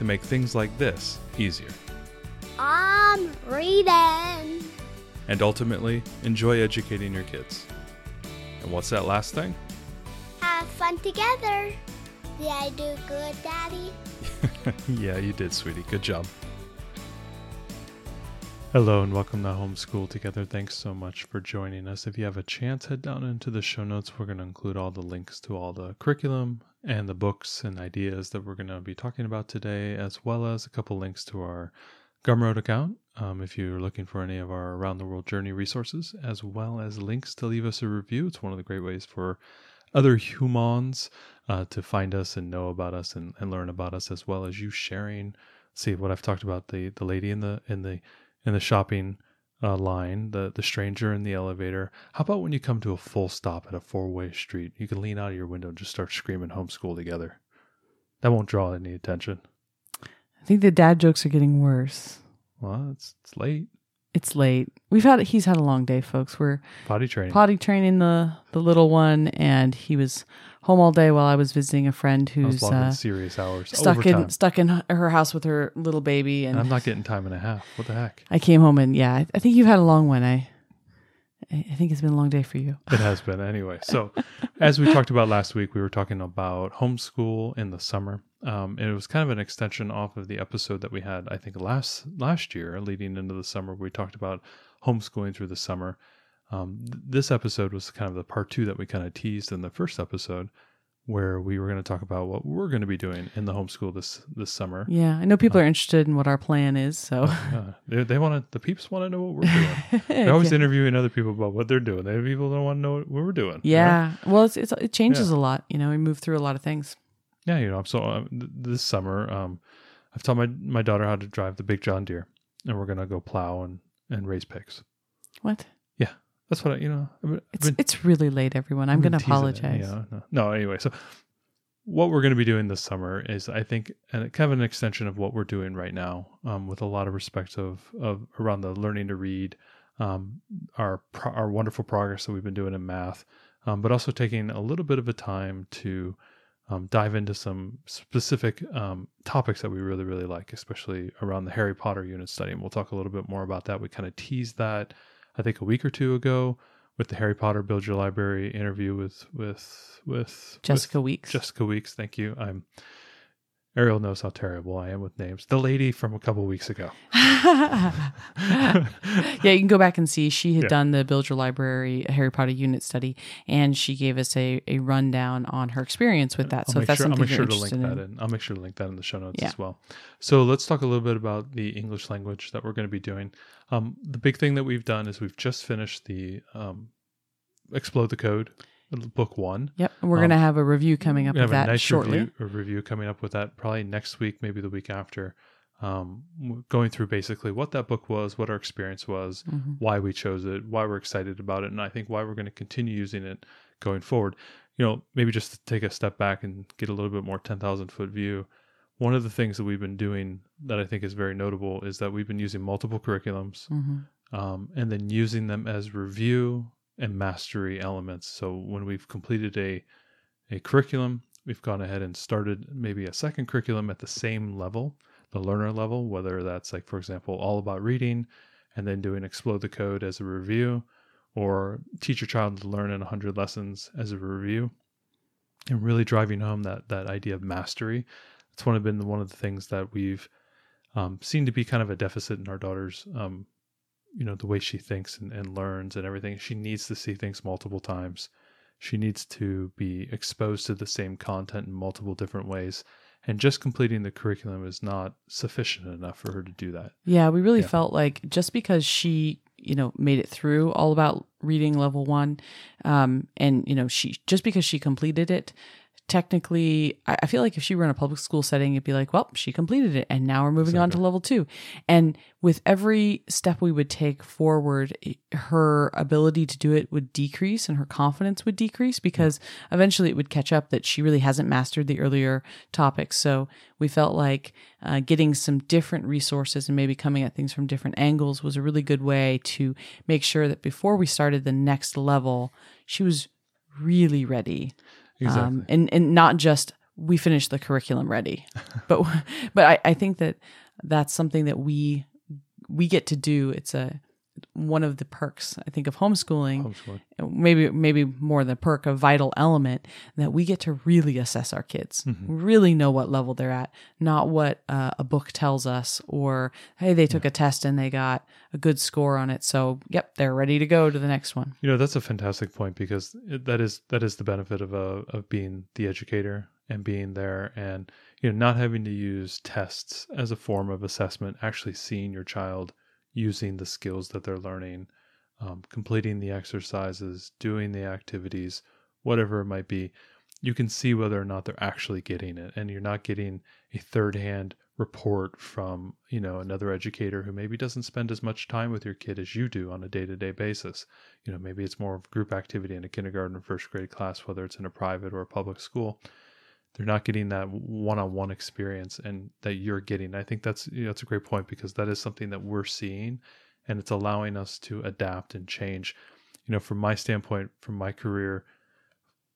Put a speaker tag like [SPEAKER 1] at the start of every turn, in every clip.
[SPEAKER 1] to make things like this easier.
[SPEAKER 2] I'm reading.
[SPEAKER 1] And ultimately, enjoy educating your kids. And what's that last thing?
[SPEAKER 2] Have fun together. Did I do good, Daddy?
[SPEAKER 1] yeah, you did, sweetie. Good job. Hello and welcome to Homeschool Together. Thanks so much for joining us. If you have a chance, head down into the show notes. We're going to include all the links to all the curriculum and the books and ideas that we're going to be talking about today, as well as a couple links to our Gumroad account um, if you're looking for any of our around the world journey resources, as well as links to leave us a review. It's one of the great ways for other humans uh, to find us and know about us and, and learn about us, as well as you sharing. See what I've talked about the the lady in the in the in the shopping uh, line, the the stranger in the elevator. How about when you come to a full stop at a four way street, you can lean out of your window and just start screaming "homeschool together." That won't draw any attention.
[SPEAKER 3] I think the dad jokes are getting worse.
[SPEAKER 1] Well, it's it's late.
[SPEAKER 3] It's late. We've had he's had a long day, folks. We're
[SPEAKER 1] Potty training.
[SPEAKER 3] potty training the the little one, and he was home all day while I was visiting a friend who's uh,
[SPEAKER 1] serious hours.
[SPEAKER 3] stuck
[SPEAKER 1] overtime.
[SPEAKER 3] in stuck in her house with her little baby. And
[SPEAKER 1] and I'm not getting time and a half. What the heck?
[SPEAKER 3] I came home, and yeah, I, think you've had a long one. I I I think it's been a long day for you.
[SPEAKER 1] It has been anyway. So, as we talked about last week, we were talking about homeschool in the summer. Um, and it was kind of an extension off of the episode that we had, I think, last last year, leading into the summer. We talked about homeschooling through the summer. Um, th- this episode was kind of the part two that we kind of teased in the first episode, where we were going to talk about what we're going to be doing in the homeschool this this summer.
[SPEAKER 3] Yeah, I know people are interested in what our plan is. So
[SPEAKER 1] Uh, they they want to. The peeps want to know what we're doing. They're always
[SPEAKER 3] yeah.
[SPEAKER 1] interviewing other people about what they're doing. They people don't want to know what we're doing.
[SPEAKER 3] Yeah. Well, it's, it's it changes a lot. You know, we move through a lot of things.
[SPEAKER 1] Yeah, you know. So um, th- this summer, um, I've taught my my daughter how to drive the big John Deere, and we're gonna go plow and and raise pigs.
[SPEAKER 3] What?
[SPEAKER 1] That's what I, you know. I've been, I've been-
[SPEAKER 3] it's really late, everyone. I'm going to
[SPEAKER 1] teasing it,
[SPEAKER 3] apologize.
[SPEAKER 1] Yeah, no, no. Anyway, so what we're going to be doing this summer is, I think, and kind of an extension of what we're doing right now, um, with a lot of respect of of around the learning to read, um, our pro- our wonderful progress that we've been doing in math, um, but also taking a little bit of a time to um, dive into some specific um, topics that we really really like, especially around the Harry Potter unit study. And we'll talk a little bit more about that. We kind of teased that, I think, a week or two ago with the Harry Potter Build Your Library interview with with with
[SPEAKER 3] Jessica
[SPEAKER 1] with
[SPEAKER 3] Weeks.
[SPEAKER 1] Jessica Weeks, thank you. I'm Ariel knows how terrible I am with names. The lady from a couple weeks ago.
[SPEAKER 3] yeah, you can go back and see. She had
[SPEAKER 1] Yeah.
[SPEAKER 3] done the Build Your Library Harry Potter unit study, and she gave us a, a rundown on her experience with that.
[SPEAKER 1] I'll
[SPEAKER 3] so if that's
[SPEAKER 1] sure, I'll
[SPEAKER 3] something
[SPEAKER 1] make sure to link
[SPEAKER 3] interested
[SPEAKER 1] that
[SPEAKER 3] in,
[SPEAKER 1] in. I'll make sure to link that in the show notes
[SPEAKER 3] Yeah.
[SPEAKER 1] as well. So let's talk a little bit about the English language that we're going to be doing. Um, the big thing that we've done is we've just finished the um, Explode the Code, book one.
[SPEAKER 3] yep, and we're
[SPEAKER 1] um,
[SPEAKER 3] going to have a review coming up with that
[SPEAKER 1] nice
[SPEAKER 3] shortly.
[SPEAKER 1] Review, a review coming up with that probably next week, maybe the week after. Um, going through basically what that book was, what our experience was,
[SPEAKER 3] Mhm.
[SPEAKER 1] why we chose it, why we're excited about it, and I think why we're going to continue using it going forward. You know, maybe just to take a step back and get a little bit more 10,000 foot view. One of the things that we've been doing that I think is very notable is that we've been using multiple curriculums
[SPEAKER 3] Mhm.
[SPEAKER 1] um, and then using them as review and mastery elements. So when we've completed a a curriculum, we've gone ahead and started maybe a second curriculum at the same level, the learner level, whether that's like for example all about reading and then doing explode the code as a review or teach your child to learn in 100 lessons as a review and really driving home that that idea of mastery. It's one of been one of the things that we've um, seen to be kind of a deficit in our daughter's um, you know the way she thinks and, and learns and everything. She needs to see things multiple times. She needs to be exposed to the same content in multiple different ways. And just completing the curriculum is not sufficient enough for her to do that.
[SPEAKER 3] Yeah, we really
[SPEAKER 1] Yeah.
[SPEAKER 3] felt like just because she, you know, made it through all about reading level one, um, and you know, she just because she completed it technically, I I feel like if she were in a public school setting, it'd be like, well, she completed it, and now we're moving on to level two. And with every step we would take forward, her ability to do it would decrease, and her confidence would decrease because eventually it would catch up that she really hasn't mastered the earlier topics. So we felt like uh, getting some different resources and maybe coming at things from different angles was a really good way to make sure that before we started the next level, she was really ready.
[SPEAKER 1] Exactly.
[SPEAKER 3] Um, and, and not just we finish the curriculum ready, but but I, I think that that's something that we we get to do. It's a one of the perks I think of homeschooling
[SPEAKER 1] Homeschooling.
[SPEAKER 3] maybe maybe more the perk a vital element that we get to really assess our kids
[SPEAKER 1] Mm-hmm.
[SPEAKER 3] really know what level they're at not what uh, a book tells us or hey they took a test and they got a good score on it so yep they're ready to go to the next one
[SPEAKER 1] You know, that's a fantastic point because it, that is that is the benefit of a of being the educator and being there and you know not having to use tests as a form of assessment, actually seeing your child using the skills that they're learning, um, completing the exercises, doing the activities, whatever it might be. You can see whether or not they're actually getting it, and you're not getting a third hand report from you know another educator who maybe doesn't spend as much time with your kid as you do on a day-to-day basis you know maybe it's more of group activity in a kindergarten or first grade class whether it's in a private or a public school they're not getting that one-on-one experience and that you're getting. I think that's you know it's a great point because that is something that we're seeing and it's allowing us to adapt and change. You know from my standpoint from my career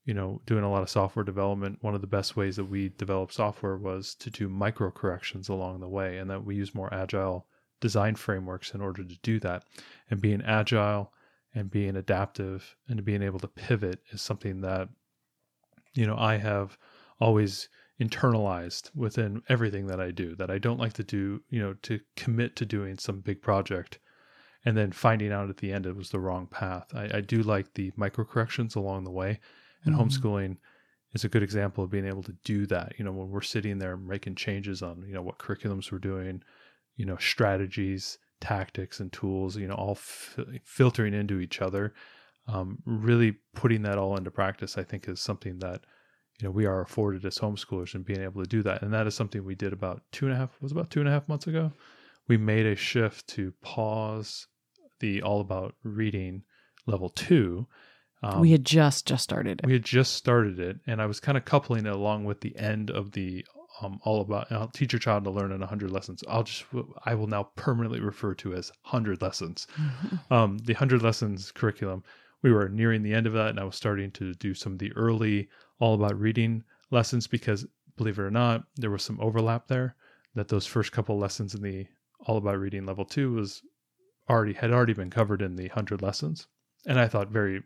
[SPEAKER 1] you know doing a lot of software development one of the best ways that we develop software was to do micro corrections along the way and that we use more agile design frameworks in order to do that. And being agile and being adaptive and being able to pivot is something that you know i have always internalized within everything that i do that i don't like to do you know to commit to doing some big project and then finding out at the end it was the wrong path i, I do like the micro corrections along the way and
[SPEAKER 3] Mhm.
[SPEAKER 1] homeschooling is a good example of being able to do that you know when we're sitting there making changes on you know what curriculums we're doing you know strategies tactics and tools you know all fi- filtering into each other um, really putting that all into practice i think is something that you know we are afforded as homeschoolers and being able to do that. And that is something we did about two and a half was about two and a half months ago? We made a shift to pause the all about reading level two um,
[SPEAKER 3] we had just just started it.
[SPEAKER 1] we had just started it and i was kind of coupling it along with the end of the um, all about uh, teach your child to learn in 100 lessons. I'll just i will now permanently refer to as 100 lessons. Um, the 100 lessons curriculum we were nearing the end of that and i was starting to do some of the early all about reading lessons because believe it or not there was some overlap there that those first couple lessons in the all about reading level two was already had already been covered in the 100 lessons. And i thought very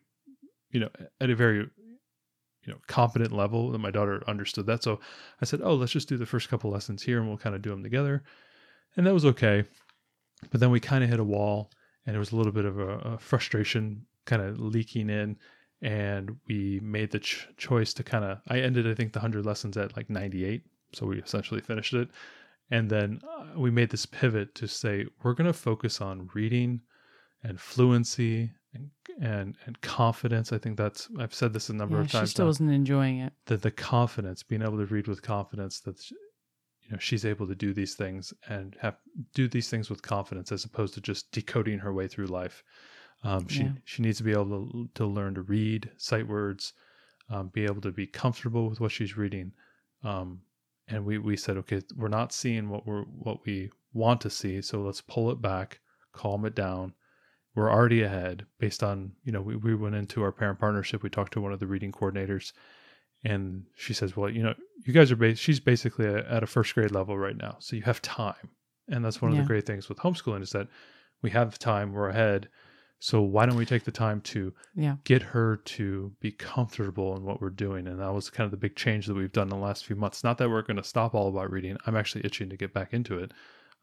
[SPEAKER 1] you know at a very you know competent level that my daughter understood that. So i said oh let's just do the first couple lessons here and we'll kind of do them together. And that was okay. But then we kind of hit a wall and there was a little bit of a, a frustration kind of leaking in and we made the ch- choice to kind of i ended i think the 100 lessons at like 98 so we essentially finished it. And then uh, we made this pivot to say we're going to focus on reading and fluency and and and confidence. I think that's i've said this a number
[SPEAKER 3] yeah,
[SPEAKER 1] of
[SPEAKER 3] she
[SPEAKER 1] times
[SPEAKER 3] still
[SPEAKER 1] now.
[SPEAKER 3] wasn't enjoying it.
[SPEAKER 1] That the confidence, being able to read with confidence that you know she's able to do these things and have do these things with confidence as opposed to just decoding her way through life. Um, she
[SPEAKER 3] Yeah.
[SPEAKER 1] she needs to be able to to learn to read sight words, um, be able to be comfortable with what she's reading. Um, and we we said, okay, we're not seeing what we're what we want to see, so let's pull it back, calm it down. We're already ahead based on you know we we went into our parent partnership. We talked to one of the reading coordinators and she says well you know you guys are bas- she's basically a, at a first grade level right now so you have time and that's one of the great things with homeschooling is that we have time we're ahead so why don't we take the time to
[SPEAKER 3] yeah.
[SPEAKER 1] get her to be comfortable in what we're doing? And that was kind of the big change that we've done in the last few months. Not that we're going to stop all about reading. I'm actually itching to get back into it.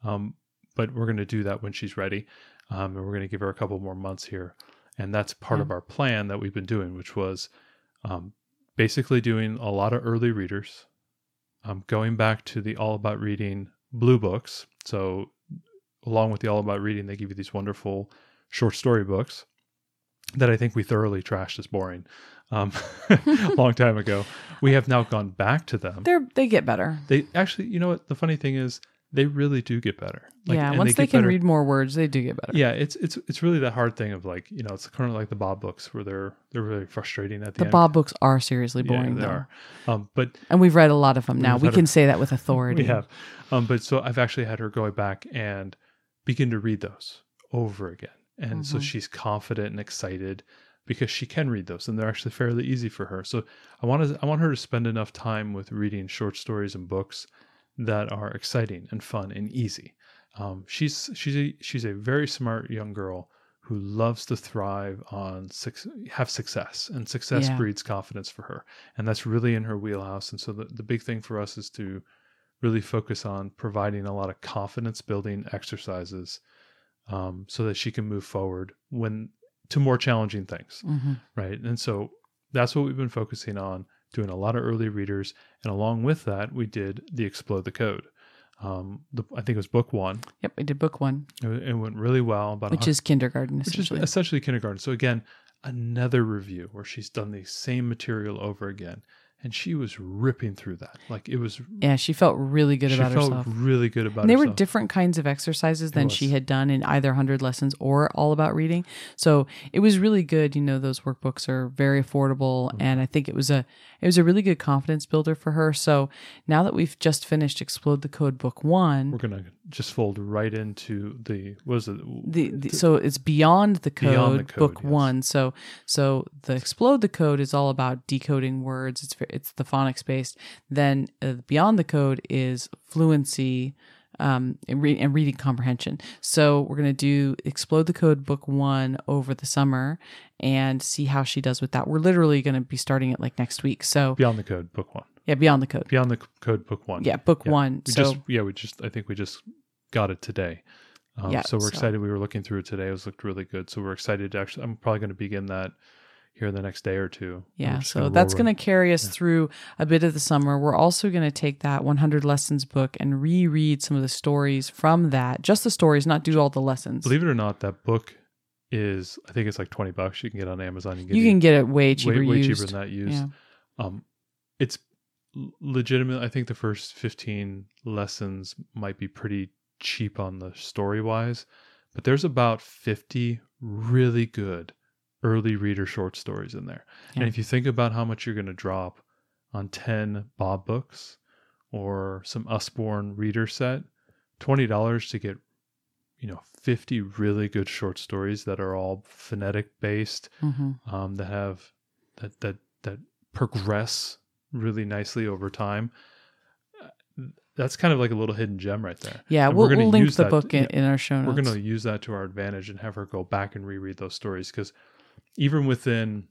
[SPEAKER 1] Um, but we're going to do that when she's ready um, and we're going to give her a couple more months here. And that's part
[SPEAKER 3] Yeah.
[SPEAKER 1] of our plan that we've been doing which was um, basically doing a lot of early readers um, going back to the all about reading blue books. So along with the all about reading they give you these wonderful short story books that I think we thoroughly trashed as boring. um, a long time ago. We have now gone back to them.
[SPEAKER 3] They're they get better.
[SPEAKER 1] They actually, you know what? The funny thing is, they really do get better. Like,
[SPEAKER 3] yeah, once they,
[SPEAKER 1] get
[SPEAKER 3] can
[SPEAKER 1] better-
[SPEAKER 3] read more words, they do get better.
[SPEAKER 1] Yeah, it's it's it's really that hard thing of like you know it's kind of like the Bob books where they're they're really frustrating at the,
[SPEAKER 3] The
[SPEAKER 1] end.
[SPEAKER 3] Bob books are seriously
[SPEAKER 1] Yeah,
[SPEAKER 3] boring
[SPEAKER 1] they
[SPEAKER 3] though.
[SPEAKER 1] are. Um, but
[SPEAKER 3] And we've read a lot of them now. We can
[SPEAKER 1] a-
[SPEAKER 3] say that with authority.
[SPEAKER 1] we have. Um, but so I've actually had her go back and begin to read those over again, and so
[SPEAKER 3] Mhm.
[SPEAKER 1] she's confident and excited because she can read those, and they're actually fairly easy for her. So I want to I want her to spend enough time with reading short stories and books that are exciting and fun and easy. Um, she's she's a she's a very smart young girl who loves to thrive on have success, and success
[SPEAKER 3] Yeah.
[SPEAKER 1] breeds confidence for her, and that's really in her wheelhouse. And so the, the big thing for us is to really focus on providing a lot of confidence building exercises um, so that she can move forward when to more challenging things
[SPEAKER 3] hmm
[SPEAKER 1] right? And so that's what we've been focusing on doing a lot of early readers. And along with that we did the explode the code. Um, the, i think it was book one.
[SPEAKER 3] Yep, we did book one,
[SPEAKER 1] it, it went really well about
[SPEAKER 3] which is kindergarten
[SPEAKER 1] which is
[SPEAKER 3] essentially.
[SPEAKER 1] essentially kindergarten. So again another review where she's done the same material over again and she was ripping through that like it was
[SPEAKER 3] yeah, she felt really good
[SPEAKER 1] she
[SPEAKER 3] about
[SPEAKER 1] felt
[SPEAKER 3] herself.
[SPEAKER 1] really good about
[SPEAKER 3] And they were different kinds of exercises than she had done in either 100 lessons or all about reading. So it was really good. You know, those workbooks are very affordable.
[SPEAKER 1] Mm-hmm.
[SPEAKER 3] And I think it was a, it was a really good confidence builder for her. So now that we've just finished Explode the Code book one,
[SPEAKER 1] we're gonna just fold right into the what is it?
[SPEAKER 3] The, the so it's beyond the code,
[SPEAKER 1] Beyond the Code,
[SPEAKER 3] book
[SPEAKER 1] yes.
[SPEAKER 3] one. So so the explode the code is all about decoding words. It's it's the phonics based then uh, beyond the code is fluency um and, re- and reading comprehension. So we're going to do explode the code book one over the summer and see how she does with that. We're literally going to be starting it like next week. So
[SPEAKER 1] beyond the code book one.
[SPEAKER 3] Yeah beyond the code.
[SPEAKER 1] Beyond the C- code book one.
[SPEAKER 3] Yeah book
[SPEAKER 1] Yeah.
[SPEAKER 3] one.
[SPEAKER 1] We
[SPEAKER 3] so
[SPEAKER 1] just yeah we just i think we just got it today. Um,
[SPEAKER 3] Yeah,
[SPEAKER 1] so we're
[SPEAKER 3] so-
[SPEAKER 1] excited. We were looking through it today. It was looked really good. So we're excited to actually i'm probably going to begin that here in the next day or two
[SPEAKER 3] Yeah, so
[SPEAKER 1] gonna
[SPEAKER 3] that's going to carry us through a bit of the summer. We're also going to take that 100 lessons book and reread some of the stories from that, just the stories, not do all the lessons.
[SPEAKER 1] believe it or not that book is i think it's like 20 bucks you can get on amazon you can,
[SPEAKER 3] you
[SPEAKER 1] get
[SPEAKER 3] can
[SPEAKER 1] it
[SPEAKER 3] get it way cheaper
[SPEAKER 1] way, way cheaper than that used
[SPEAKER 3] Yeah.
[SPEAKER 1] um it's legitimate i think the first 15 lessons might be pretty cheap on the story wise but there's about 50 really good early reader short stories in there
[SPEAKER 3] Yeah.
[SPEAKER 1] and if you think about how much you're going to drop on 10 bob books or some usborne reader set $20 to get you know 50 really good short stories that are all phonetic based
[SPEAKER 3] hmm
[SPEAKER 1] um, that have that that that progress really nicely over time. Uh, That's kind of like a little hidden gem right there.
[SPEAKER 3] Yeah,
[SPEAKER 1] And
[SPEAKER 3] we'll,
[SPEAKER 1] we're
[SPEAKER 3] we'll link
[SPEAKER 1] use
[SPEAKER 3] the
[SPEAKER 1] that-
[SPEAKER 3] book in,
[SPEAKER 1] yeah,
[SPEAKER 3] in our show notes.
[SPEAKER 1] We're going to use that to our advantage and have her go back and reread those stories because even within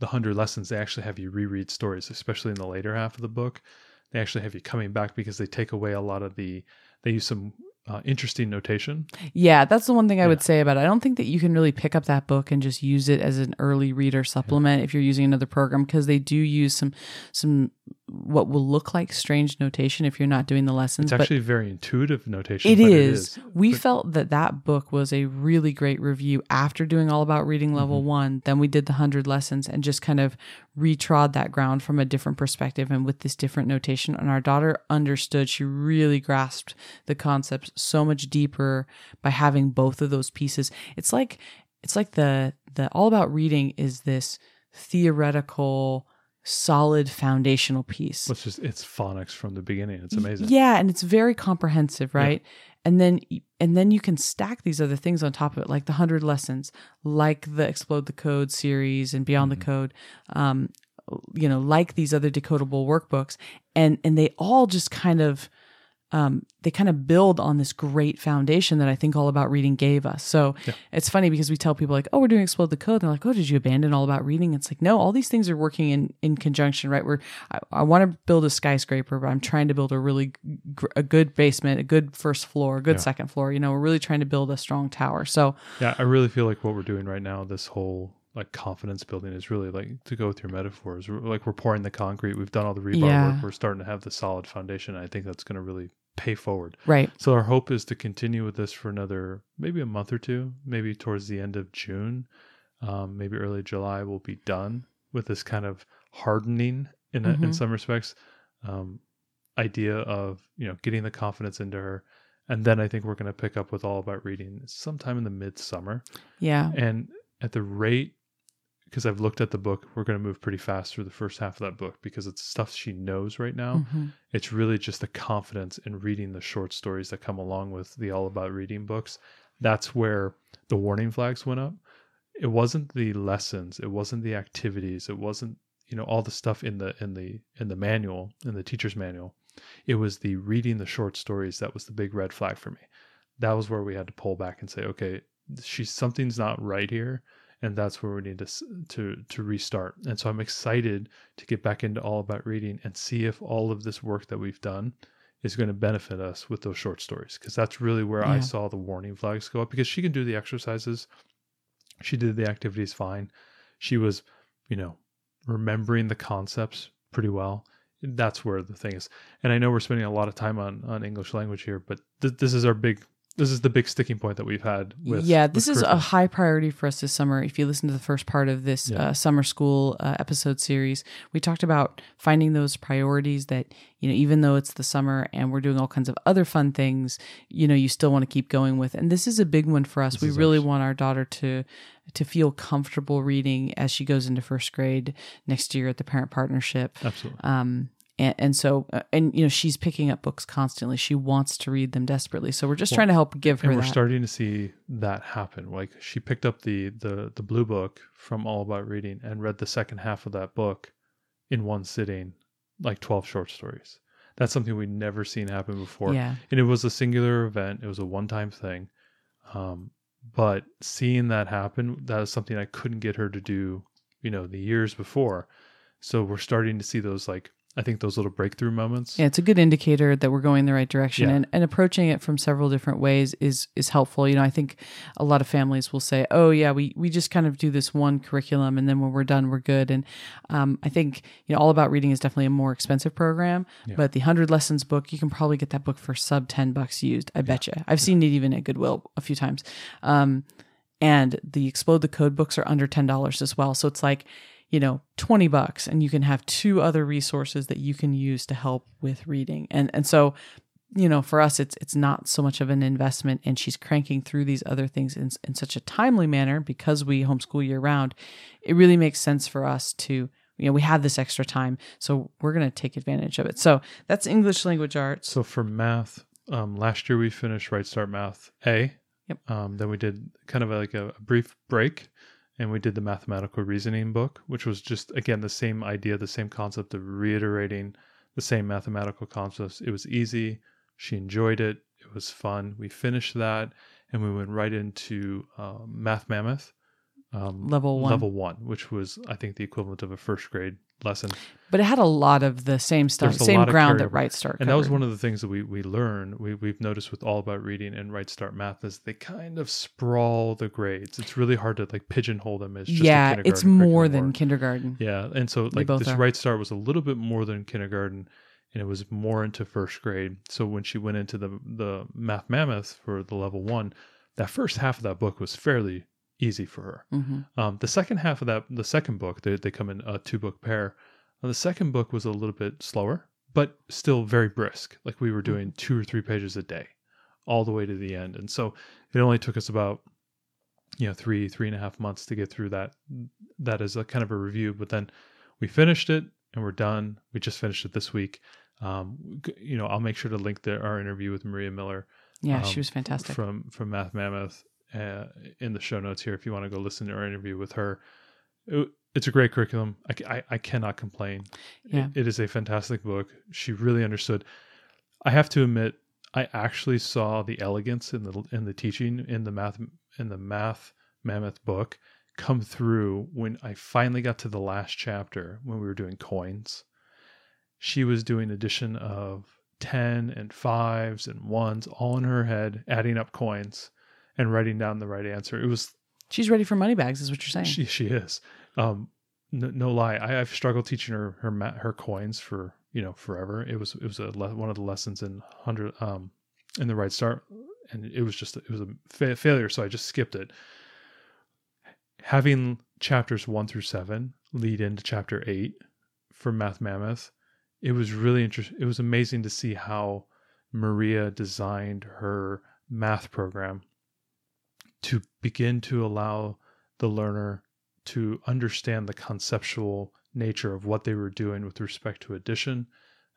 [SPEAKER 1] the hundred lessons, they actually have you reread stories, especially in the later half of the book. They actually have you coming back because they take away a lot of the. They use some uh, interesting notation.
[SPEAKER 3] Yeah, that's the one thing I would say about it. I don't think that you can really pick up that book and just use it as an early reader supplement if you're using another program because they do use some some what will look like strange notation if you're not doing the lessons.
[SPEAKER 1] It's actually very intuitive notation.
[SPEAKER 3] It
[SPEAKER 1] but
[SPEAKER 3] is. We
[SPEAKER 1] But-
[SPEAKER 3] felt that that book was a really great review after doing all about reading level
[SPEAKER 1] Mm-hmm.
[SPEAKER 3] one. Then we did the 100 lessons and just kind of retrod that ground from a different perspective and with this different notation. And our daughter understood, she really grasped the concepts so much deeper by having both of those pieces. It's like, it's like the, the all about reading is this theoretical, solid foundational piece.
[SPEAKER 1] It's just it's phonics from the beginning. It's amazing.
[SPEAKER 3] Yeah, and it's very comprehensive, right? And then and then you can stack these other things on top of it, like the hundred lessons, like the Explode the Code series and Beyond
[SPEAKER 1] Mm-hmm.
[SPEAKER 3] the Code, um, you know, like these other decodable workbooks, and and they all just kind of um, they kind of build on this great foundation that I think All About Reading gave us. So
[SPEAKER 1] Yeah.
[SPEAKER 3] it's funny because we tell people like, "Oh, we're doing Explode the Code." They're like, "Oh, did you abandon All About Reading?" It's like, no, all these things are working in in conjunction, right? We're I, I want to build a skyscraper, but I'm trying to build a really gr- a good basement, a good first floor, a good
[SPEAKER 1] Yeah.
[SPEAKER 3] second floor. You know, we're really trying to build a strong tower. So
[SPEAKER 1] Yeah, I really feel like what we're doing right now, this whole like confidence building is really like to go with your metaphors. We're, like we're pouring the concrete. We've done all the rebar
[SPEAKER 3] Yeah.
[SPEAKER 1] work. We're starting to have the solid foundation. I think that's going to really pay forward.
[SPEAKER 3] right,
[SPEAKER 1] So our hope is to continue with this for another maybe a month or two, maybe towards the end of June, um, maybe early July we'll be done. with this kind of hardening in a, in
[SPEAKER 3] Mhm.
[SPEAKER 1] some respects um, idea of you know getting the confidence into her, and then I think we're going to pick up with all about reading sometime in the midsummer.
[SPEAKER 3] Yeah.
[SPEAKER 1] And at the rate, because I've looked at the book, we're going to move pretty fast through the first half of that book because it's stuff she knows right now.
[SPEAKER 3] Mhm.
[SPEAKER 1] It's really just the confidence in reading the short stories that come along with the All About Reading books. That's where the warning flags went up. It wasn't the lessons, it wasn't the activities, it wasn't you know all the stuff in the in the in the manual in the teacher's manual. It was the reading the short stories that was the big red flag for me. That was where we had to pull back and say, okay, she's something's not right here and that's where we need to to to restart. And so I'm excited to get back into all about reading and see if all of this work that we've done is going to benefit us with those short stories because that's really where I saw the warning flags go up because she can do the exercises, she did the activities fine, she was, you know, remembering the concepts pretty well. That's where the thing is, and I know we're spending a lot of time on on English language here, but th- this is our big, this is the big sticking point that we've had with.
[SPEAKER 3] yeah,
[SPEAKER 1] with
[SPEAKER 3] this is a high priority for us this summer. If you listen to the first part of this
[SPEAKER 1] Yeah.
[SPEAKER 3] uh, summer school uh, episode series, we talked about finding those priorities that, you know, even though it's the summer and we're doing all kinds of other fun things, you know, you still want to keep going with. And this is a big one for us.
[SPEAKER 1] This
[SPEAKER 3] we really want our daughter to to feel comfortable reading as she goes into first grade next year at the parent partnership.
[SPEAKER 1] absolutely.
[SPEAKER 3] Um, and, and so, uh, and you know, she's picking up books constantly. She wants to read them desperately. So we're just
[SPEAKER 1] Well,
[SPEAKER 3] trying to help give her
[SPEAKER 1] and we're
[SPEAKER 3] that.
[SPEAKER 1] starting to see that happen like she picked up the the the blue book from all about reading and read the second half of that book in one sitting like 12 short stories that's something we'd never seen happen before
[SPEAKER 3] yeah.
[SPEAKER 1] and it was a singular event it was a one-time thing um, but seeing that happen that is something i couldn't get her to do you know the years before so we're starting to see those like i think those little breakthrough moments
[SPEAKER 3] Yeah, it's a good indicator that we're going in the right direction,
[SPEAKER 1] Yeah.
[SPEAKER 3] and, and approaching it from several different ways is is helpful. You know, I think a lot of families will say, "Oh, yeah, we we just kind of do this one curriculum, and then when we're done, we're good." And um, I think you know, all about reading is definitely a more expensive program,
[SPEAKER 1] Yeah.
[SPEAKER 3] but the hundred lessons book, you can probably get that book for sub ten bucks used. I bet you. I've seen it even at Goodwill a few times. Um, and the explode the code books are under ten dollars as well. So it's like you know 20 bucks and you can have two other resources that you can use to help with reading. And and so you know for us it's it's not so much of an investment and she's cranking through these other things in, in such a timely manner because we homeschool year round. It really makes sense for us to you know we have this extra time so we're going to take advantage of it. So that's english language arts.
[SPEAKER 1] So for math, um, last year we finished Right Start Math A.
[SPEAKER 3] Yep.
[SPEAKER 1] Um, then we did kind of like a, a brief break, and we did the mathematical reasoning book, which was just again the same idea, the same concept of reiterating the same mathematical concepts. It was easy. She enjoyed it. It was fun. We finished that, and we went right into uh, Math Mammoth. Um,
[SPEAKER 3] Level one.
[SPEAKER 1] Level one, which was I think the equivalent of a first grade lesson.
[SPEAKER 3] but it had a lot of the same stuff same ground that right start
[SPEAKER 1] And that was one of the things that we we learn we we've noticed with all about reading and right start math is they kind of sprawl the grades. It's really hard to like pigeonhole them as just a
[SPEAKER 3] yeah it's more than kindergarten
[SPEAKER 1] yeah. And so like this
[SPEAKER 3] are.
[SPEAKER 1] right start was a little bit more than kindergarten, and it was more into first grade. So when she went into the the math mammoth for the level one, that first half of that book was fairly easy for her.
[SPEAKER 3] hmm
[SPEAKER 1] Um, the second half of that, the second book, they, they come in a two book pair. Uh, the second book was a little bit slower, but still very brisk. Like we were doing two or three pages a day, all the way to the end. And so it only took us about, you know, three, three and a half months to get through that. That is a kind of a review. But then we finished it and we're done. We just finished it this week. Um, you know, I'll make sure to link the, our interview with Maria Miller
[SPEAKER 3] yeah
[SPEAKER 1] um,
[SPEAKER 3] she was fantastic
[SPEAKER 1] from from Math Mammoth uh, in the show notes here if you want to go listen to our interview with her. It- it's a great curriculum. I I cannot complain. It- it is a fantastic book. She really understood. I have to admit, I actually saw the elegance in the in the teaching in the math in the Math Mammoth book come through when I finally got to the last chapter when we were doing coins. She was doing addition of 10 and fives and ones all in her head, adding up coins and writing down the right answer. It was
[SPEAKER 3] she's ready for money bags is what you're saying
[SPEAKER 1] she she is. Um no, no lie. I, I've struggled teaching her her ma- her coins for, you know, forever. It was it was a le- one of the lessons in 100 um in the right start and it was just it was a fa- failure so I just skipped it. Having chapters one through seven lead into chapter eight for Math Mammoth, it was really interesting. It was amazing to see how Maria designed her math program to begin to allow the learner to understand the conceptual nature of what they were doing with respect to addition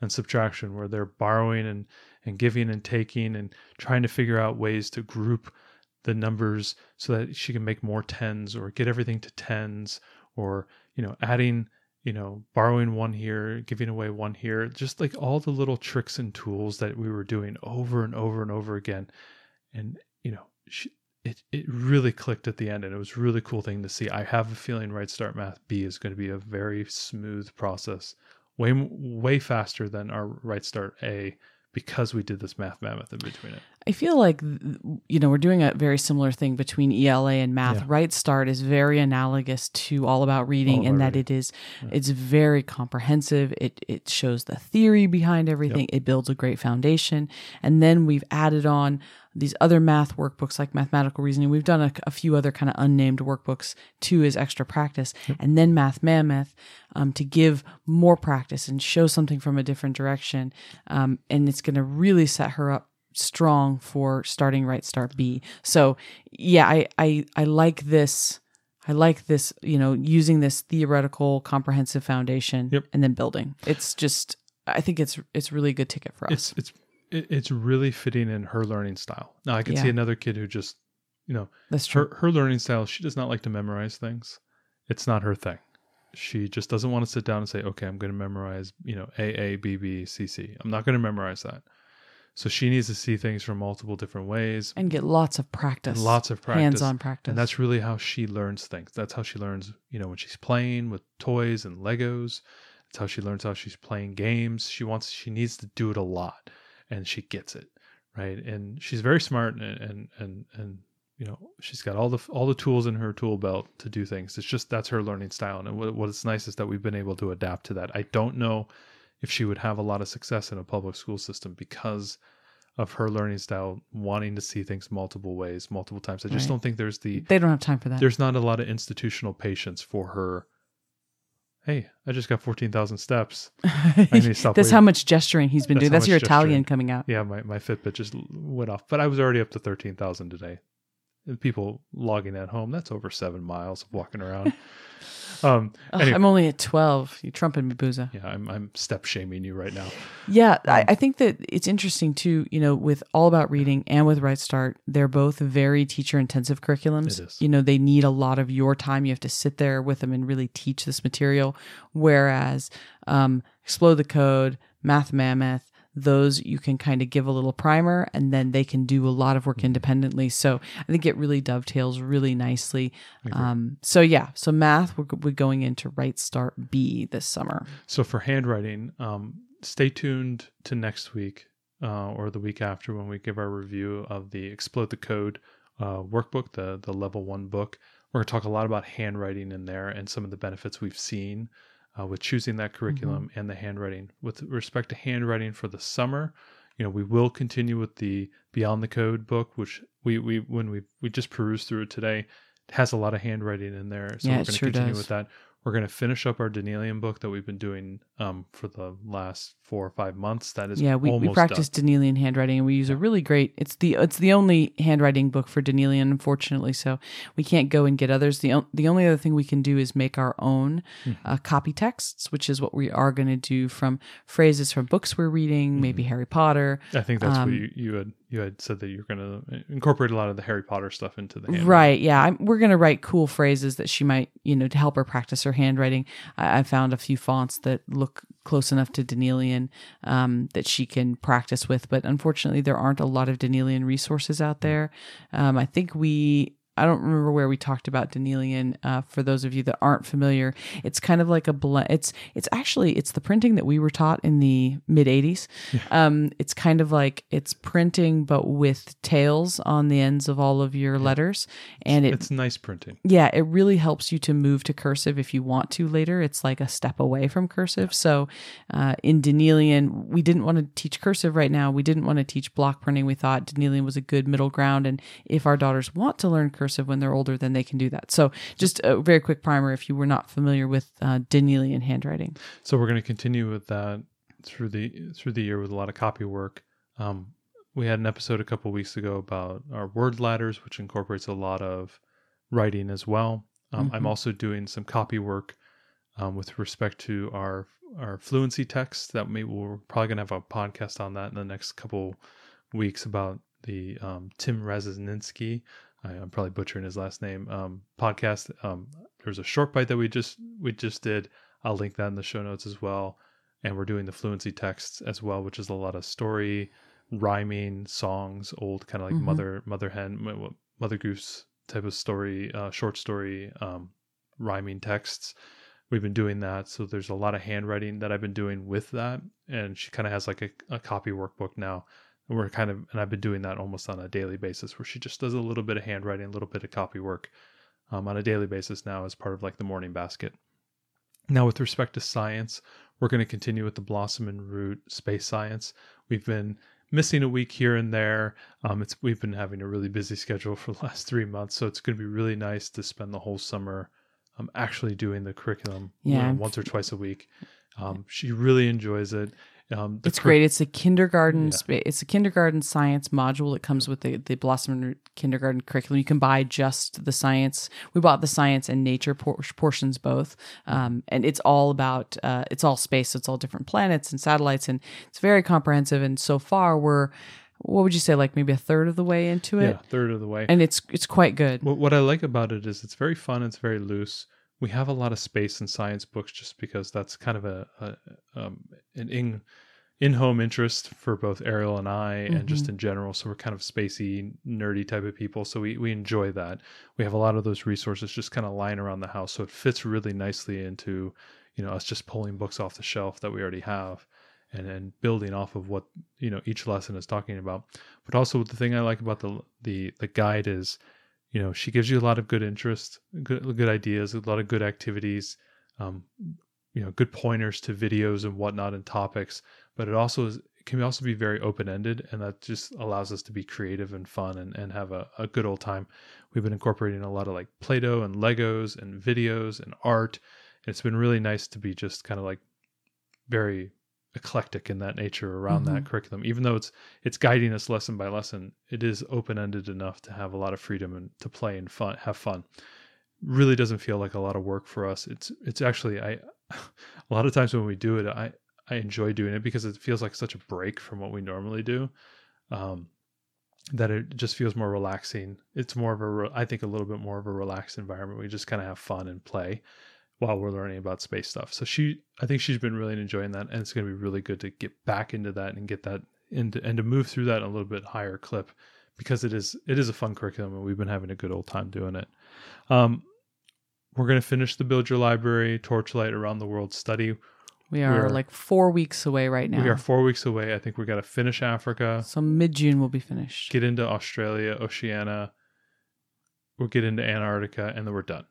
[SPEAKER 1] and subtraction, where they're borrowing and, and giving and taking and trying to figure out ways to group the numbers so that she can make more tens or get everything to tens or, you know, adding, you know, borrowing one here, giving away one here, just like all the little tricks and tools that we were doing over and over and over again. And, you know, she, it, it really clicked at the end and it was a really cool thing to see. I have a feeling Right Start Math B is going to be a very smooth process, way way faster than our Right Start A because we did this math mammoth in between it.
[SPEAKER 3] I feel like you know we're doing a very similar thing between ELA and math.
[SPEAKER 1] Yeah.
[SPEAKER 3] Right Start is very analogous to All About Reading
[SPEAKER 1] All
[SPEAKER 3] in that
[SPEAKER 1] Reading.
[SPEAKER 3] it is it's very comprehensive. It it shows the theory behind everything. It builds a great foundation, and then we've added on these other math workbooks like mathematical reasoning. We've done a, a few other kind of unnamed workbooks too as extra practice, and then Math Mammoth um, to give more practice and show something from a different direction. Um, and it's going to really set her up strong for starting right start B. So yeah, I I I like this. I like this, you know, using this theoretical comprehensive foundation
[SPEAKER 1] Yep.
[SPEAKER 3] and then building. It's just I think it's it's really a good ticket for us.
[SPEAKER 1] It's it's it's really fitting in her learning style. Now I can
[SPEAKER 3] Yeah.
[SPEAKER 1] see another kid who just, you know,
[SPEAKER 3] That's true.
[SPEAKER 1] her her learning style. She does not like to memorize things. It's not her thing. She just doesn't want to sit down and say, "Okay, I'm going to memorize, you know, A A B B C C." I'm not going to memorize that. So she needs to see things from multiple different ways,
[SPEAKER 3] and get lots of practice.
[SPEAKER 1] lots of practice.
[SPEAKER 3] hands-on practice.
[SPEAKER 1] And that's really how she learns things. That's how she learns, you know, when she's playing with toys and Legos. It's how she learns how she's playing games. She wants, she needs to do it a lot, and she gets it, right? And she's very smart, and and and and you know, she's got all the all the tools in her tool belt to do things. It's just that's her learning style, and what what's nice is that we've been able to adapt to that. I don't know if she would have a lot of success in a public school system because of her learning style, wanting to see things multiple ways, multiple times. I just
[SPEAKER 3] Right.
[SPEAKER 1] don't think there's the
[SPEAKER 3] they don't have time for that.
[SPEAKER 1] there's not a lot of institutional patience for her. Hey, I just got fourteen thousand steps. need to stop
[SPEAKER 3] That's
[SPEAKER 1] waiting.
[SPEAKER 3] how much gesturing he's been
[SPEAKER 1] That's
[SPEAKER 3] doing. That's your
[SPEAKER 1] gesturing.
[SPEAKER 3] Italian coming out.
[SPEAKER 1] Yeah, my, my Fitbit just went off, but I was already up to thirteen thousand today. And people logging at home, that's over seven miles of walking around. um,
[SPEAKER 3] Ugh,
[SPEAKER 1] anyway,
[SPEAKER 3] I'm only at 12. You trumping me, Booza.
[SPEAKER 1] yeah, I'm I'm step shaming you right now.
[SPEAKER 3] Yeah, I,
[SPEAKER 1] Um,
[SPEAKER 3] I think that it's interesting too. You know, with All About Reading and with Right Start, they're both very teacher intensive curriculums. You know, they need a lot of your time. You have to sit there with them and really teach this material. Whereas, um, Explode the Code, Math Mammoth, those you can kind of give a little primer and then they can do a lot of
[SPEAKER 1] Mm-hmm.
[SPEAKER 3] work independently. So I think it really dovetails really nicely. Um, so yeah, so math, we're, we're going into Right Start B this summer.
[SPEAKER 1] So for handwriting, um, stay tuned to next week uh, or the week after when we give our review of the Explode the Code uh, workbook, the the level one book. We're going to talk a lot about handwriting in there and some of the benefits we've seen uh, with choosing that curriculum and the handwriting. With respect to handwriting for the summer, you know, we will continue with the Beyond the Code book, which we we when we we just perused through it today, it has a lot of handwriting in there. So
[SPEAKER 3] Yeah,
[SPEAKER 1] we're going to
[SPEAKER 3] sure
[SPEAKER 1] continue
[SPEAKER 3] does.
[SPEAKER 1] with that. We're going to finish up our D'Nealian book that we've been doing um, for the last four or five months. That is
[SPEAKER 3] yeah we, we practice D'Nealian handwriting and we use a really great it's the it's the only handwriting book for D'Nealian, unfortunately so we can't go and get others the the only other thing we can do is make our own
[SPEAKER 1] Mm-hmm.
[SPEAKER 3] uh, copy texts which is what we are going to do from phrases from books we're reading maybe
[SPEAKER 1] Mm-hmm.
[SPEAKER 3] Harry Potter.
[SPEAKER 1] I think that's
[SPEAKER 3] um,
[SPEAKER 1] what you, you had you had said that you're going to incorporate a lot of the Harry Potter stuff into the handwriting.
[SPEAKER 3] Right. Yeah. I'm, we're going to write cool phrases that she might, you know, to help her practice her handwriting. I, I found a few fonts that look close enough to D'Nealian um, that she can practice with. But unfortunately, there aren't a lot of D'Nealian resources out there. Um, I think we. I don't remember where we talked about D'Nealian. Uh, for those of you that aren't familiar, it's kind of like a blend. It's it's actually it's the printing that we were taught in the mid '80s. Um, it's kind of like it's printing, but with tails on the ends of all of your letters, and it
[SPEAKER 1] It's nice printing.
[SPEAKER 3] yeah, it really helps you to move to cursive if you want to later. It's like a step away from cursive. So uh, in D'Nealian, we didn't want to teach cursive right now. We didn't want to teach block printing. We thought D'Nealian was a good middle ground. And if our daughters want to learn cursive, cursive when they're older, then they can do that. So, just a very quick primer if you were not familiar with uh, D'Nealian handwriting.
[SPEAKER 1] So we're going to continue with that through the through the year with a lot of copy work. Um, we had an episode a couple weeks ago about our word ladders, which incorporates a lot of writing as well. Um, I'm
[SPEAKER 3] Mhm.
[SPEAKER 1] also doing some copy work um, with respect to our our fluency text. That maybe we're probably going to have a podcast on that in the next couple weeks about the um, Tim Razninsky. I, I'm probably butchering his last name. Um, podcast. Um, there's a short bite that we just we just did. I'll link that in the show notes as well. And we're doing the fluency texts as well, which is a lot of story, rhyming songs, old kind of like
[SPEAKER 3] Mhm.
[SPEAKER 1] mother mother hen mother goose type of story, uh, short story, um, rhyming texts. We've been doing that, so there's a lot of handwriting that I've been doing with that, and she kind of has like a, a copy workbook now. And we're kind of, and I've been doing that almost on a daily basis, where she just does a little bit of handwriting, a little bit of copy work, um, on a daily basis now as part of like the morning basket. Now, with respect to science, we're going to continue with the Blossom and Root space science. We've been missing a week here and there. Um, it's we've been having a really busy schedule for the last three months, so it's going to be really nice to spend the whole summer um, actually doing the curriculum you know, once or twice a week. Um, she really enjoys it. Um,
[SPEAKER 3] It's
[SPEAKER 1] cur-
[SPEAKER 3] great. It's a kindergarten.
[SPEAKER 1] Yeah.
[SPEAKER 3] It's a kindergarten science module that comes with the the Blossom kindergarten curriculum. You can buy just the science. We bought the science and nature por- portions both, um, and it's all about uh, it's all space. So it's all different planets and satellites, and it's very comprehensive. And so far, we're what would you say, like maybe a third of the way into it,
[SPEAKER 1] Yeah, third of the way.
[SPEAKER 3] and it's it's quite good.
[SPEAKER 1] What, what I like about it is it's very fun. It's very loose. We have a lot of space and science books just because that's kind of a, a um, an in in home interest for both Ariel and I, and just in general. So we're kind of spacey, nerdy type of people. So we we enjoy that. We have a lot of those resources just kind of lying around the house. So it fits really nicely into you know us just pulling books off the shelf that we already have. And and building off of what you know each lesson is talking about, but also the thing I like about the the the guide is you know she gives you a lot of good interest good good ideas a lot of good activities um you know good pointers to videos and whatnot and topics but it also is can also be very open-ended and that just allows us to be creative and fun and, and have a, a good old time. We've been incorporating a lot of like play-doh and legos and videos and art. It's been really nice to be just kind of like very eclectic in that nature around that curriculum. Even though it's it's guiding us lesson by lesson it is open-ended enough to have a lot of freedom and to play and fun have fun. Really doesn't feel like a lot of work for us. It's it's actually i a lot of times when we do it i i enjoy doing it because it feels like such a break from what we normally do um that it just feels more relaxing. It's more of a re- i think a little bit more of a relaxed environment we just kind of have fun and play while we're learning about space stuff. So she i think she's been really enjoying that and it's going to be really good to get back into that and get that into and to move through that a little bit higher clip because it is it is a fun curriculum and we've been having a good old time doing it. Um, we're going to finish the build your library torchlight around the world study.
[SPEAKER 3] We are
[SPEAKER 1] are-
[SPEAKER 3] like four weeks away right now.
[SPEAKER 1] we are four weeks away. I think we got to finish africa.
[SPEAKER 3] So mid June we'll be finished.
[SPEAKER 1] get into australia oceania. We'll get into antarctica and then we're done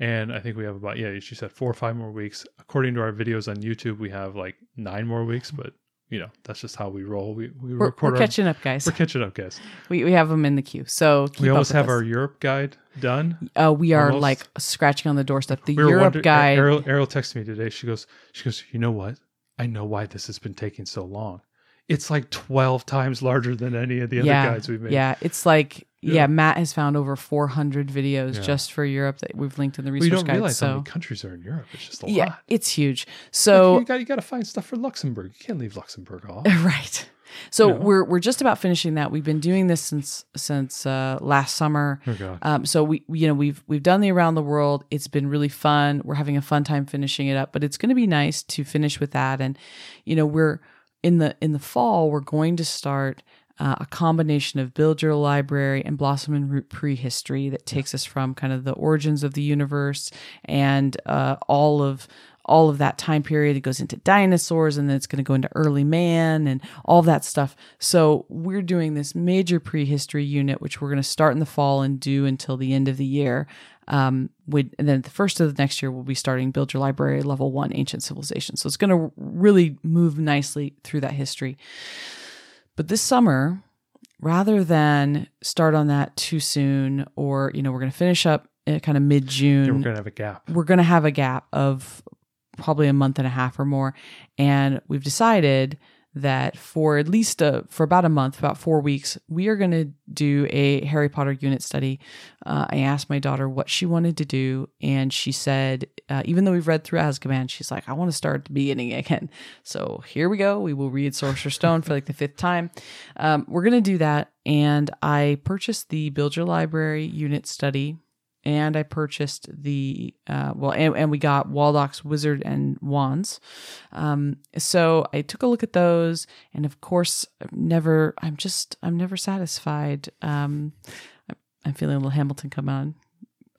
[SPEAKER 1] and i think we have about yeah she said four or five more weeks according to our videos on youtube we have like nine more weeks but you know that's just how we roll we, we
[SPEAKER 3] We're,
[SPEAKER 1] record
[SPEAKER 3] we're
[SPEAKER 1] our-
[SPEAKER 3] catching up, guys.
[SPEAKER 1] we're catching up guys
[SPEAKER 3] We, we have them in the queue. So keep
[SPEAKER 1] we almost have
[SPEAKER 3] us.
[SPEAKER 1] our europe guide done
[SPEAKER 3] Uh, we are
[SPEAKER 1] almost.
[SPEAKER 3] like scratching on the doorstep. The
[SPEAKER 1] we
[SPEAKER 3] Europe guide.
[SPEAKER 1] Ariel, Ariel texted me today. She goes, she goes, you know what? I know why this has been taking so long. It's like twelve times larger than any of the other
[SPEAKER 3] yeah,
[SPEAKER 1] guides we've made.
[SPEAKER 3] yeah, it's like yeah.
[SPEAKER 1] Yeah.
[SPEAKER 3] Matt has found over 400 videos
[SPEAKER 1] Yeah.
[SPEAKER 3] just for Europe that we've linked in the
[SPEAKER 1] Well,
[SPEAKER 3] resource
[SPEAKER 1] you don't
[SPEAKER 3] guide.
[SPEAKER 1] realize how
[SPEAKER 3] So
[SPEAKER 1] many countries are in Europe. It's just a
[SPEAKER 3] yeah,
[SPEAKER 1] lot.
[SPEAKER 3] it's huge.
[SPEAKER 1] Like,
[SPEAKER 3] So
[SPEAKER 1] you got you got to find stuff for Luxembourg. You can't leave Luxembourg off.
[SPEAKER 3] right. So we're we're just about finishing that. We've been doing this since since uh, last summer.
[SPEAKER 1] oh
[SPEAKER 3] Um, so we- you know, we've we've done the around the world. It's been really fun. We're having a fun time finishing it up. But it's going to be nice to finish with that. And you know, we're in the in the fall. We're going to start uh, a combination of Build Your Library and Blossom and Root prehistory that takes us from kind of the origins of the universe and uh, all of all of that time period. It goes into dinosaurs and then it's going to go into early man and all that stuff. So we're doing this major prehistory unit, which we're going to start in the fall and do until the end of the year. Um, with, and then the first of the next year, we'll be starting Build Your Library Level 1 Ancient Civilization. So it's going to really move nicely through that history. But this summer, rather than start on that too soon, or you know, we're going to finish up uh, kind of mid
[SPEAKER 1] Yeah, we're gonna have a gap.
[SPEAKER 3] we're going to have a gap of probably a month and a half or more and we've decided that for at least a, for about a month about four weeks we are going to do a harry potter unit study. Uh, i asked my daughter what she wanted to do and she said uh, even though we've read through azkaban she's like i want to start at the beginning again. So here we go. We will read sorcerer's stone for like the fifth time. Um, we're going to do that and i purchased the build your library unit study and I purchased the uh, well, and, and we got Waldok's Wizard and Wands. Um, so I took a look at those, and of course, I'm never. I'm just. I'm never satisfied. Um, I'm- feeling a little Hamilton come on.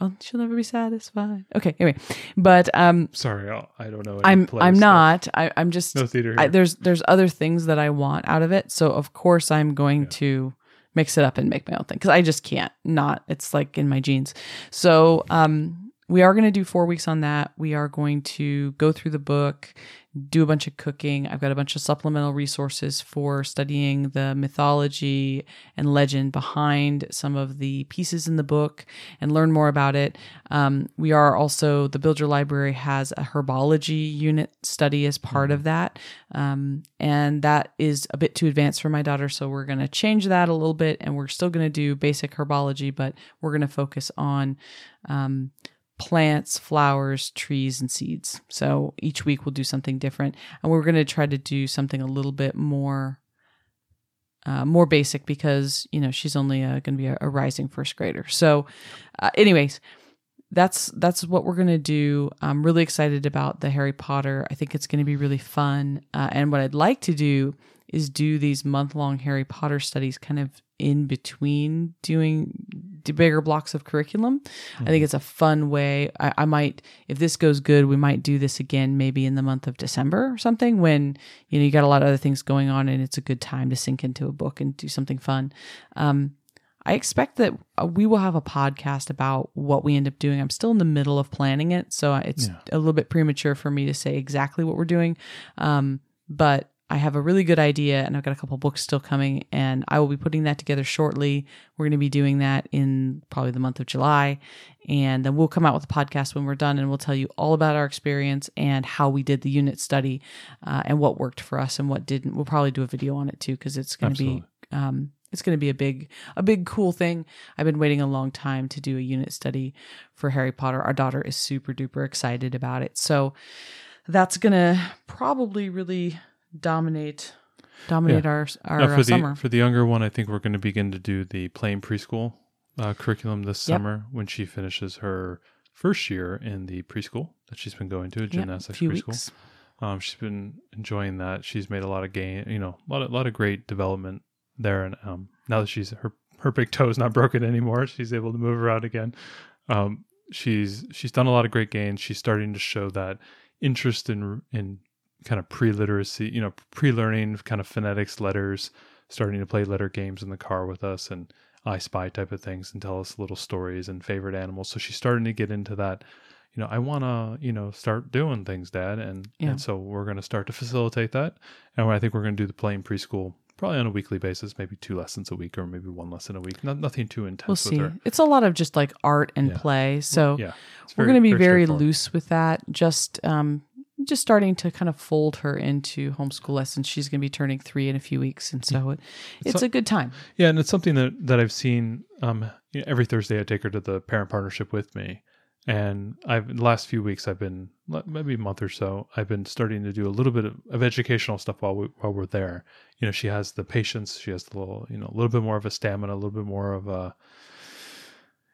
[SPEAKER 3] Oh, she'll never be satisfied. Okay, anyway, but um,
[SPEAKER 1] Sorry, I'll, I don't know.
[SPEAKER 3] I'm
[SPEAKER 1] play
[SPEAKER 3] I'm not. I, I'm just.
[SPEAKER 1] No theater.
[SPEAKER 3] I, there's there's other things that I want out of it. So of course I'm going
[SPEAKER 1] Yeah.
[SPEAKER 3] to mix it up and make my own thing because I just can't not. It's like in my genes. So um, we are going to do four weeks on that. We are going to go through the book, do a bunch of cooking. I've got a bunch of supplemental resources for studying the mythology and legend behind some of the pieces in the book and learn more about it. Um, we are also, the Build Your Library has a herbology unit study as part of that. Um, and that is a bit too advanced for my daughter. So we're going to change that a little bit and we're still going to do basic herbology, but we're going to focus on. Um, plants, flowers, trees, and seeds. So each week we'll do something different, and we're going to try to do something a little bit more. Uh, more basic because you know she's only uh, going to be a, a rising first grader. So, uh, anyways, that's that's what we're going to do. I'm really excited about the Harry Potter. I think it's going to be really fun. Uh, and what I'd like to do is do these month long Harry Potter studies, kind of in between doing bigger blocks of curriculum. I think it's a fun way. I, I might, if this goes good, we might do this again maybe in the month of December or something when you know you got a lot of other things going on and it's a good time to sink into a book and do something fun. Um, I expect that uh, we will have a podcast about what we end up doing. I'm still in the middle of planning it, so it's
[SPEAKER 1] Yeah.
[SPEAKER 3] a little bit premature for me to say exactly what we're doing. Um, but I have a really good idea, and I've got a couple books still coming, and I will be putting that together shortly. We're going to be doing that in probably the month of July, and then we'll come out with a podcast when we're done, and we'll tell you all about our experience and how we did the unit study, uh, and what worked for us and what didn't. We'll probably do a video on it too because it's going to be um, it's going to be a big a big cool thing. I've been waiting a long time to do a unit study for harry potter. Our daughter is super duper excited about it. So that's going to probably really dominate dominate our our
[SPEAKER 1] Now,
[SPEAKER 3] uh,
[SPEAKER 1] for the
[SPEAKER 3] summer
[SPEAKER 1] for the younger one, I think we're going to begin to do the Playing Preschool uh, curriculum this
[SPEAKER 3] Yep.
[SPEAKER 1] summer when she finishes her first year in the preschool that she's been going to, a
[SPEAKER 3] Yep,
[SPEAKER 1] gymnastics
[SPEAKER 3] few
[SPEAKER 1] preschool.
[SPEAKER 3] weeks
[SPEAKER 1] Um, she's been enjoying that. She's made a lot of gain, you know, a lot of, lot of great development there. And um, now that she's her her big toe is not broken anymore, she's able to move around again. Um, she's she's done a lot of great gains. She's starting to show that interest in in kind of pre literacy, you know, pre learning kind of phonetics, letters, starting to play letter games in the car with us and I Spy type of things and tell us little stories and favorite animals. So she's starting to get into that you know, I want to, you know, start doing things, Dad, and
[SPEAKER 3] Yeah.
[SPEAKER 1] and so we're going to start to facilitate that, and I think we're going to do the Playing Preschool probably on a weekly basis, maybe two lessons a week or maybe one lesson a week. Not nothing too intense
[SPEAKER 3] we'll see it's a lot of just like art and
[SPEAKER 1] Yeah.
[SPEAKER 3] play so
[SPEAKER 1] yeah,
[SPEAKER 3] we're going to be very
[SPEAKER 1] straightforward.
[SPEAKER 3] loose with that just um just starting to kind of fold her into homeschool lessons she's going to be turning three in a few weeks and so it, it's
[SPEAKER 1] a-
[SPEAKER 3] a good time
[SPEAKER 1] Yeah, and it's something that that I've seen. Um, you know, every Thursday I take her to the parent partnership with me, and I've the last few weeks I've been maybe a month or so I've been starting to do a little bit of, of educational stuff while we while we're there. You know, she has the patience, she has the little you know a little bit more of a stamina, a little bit more of a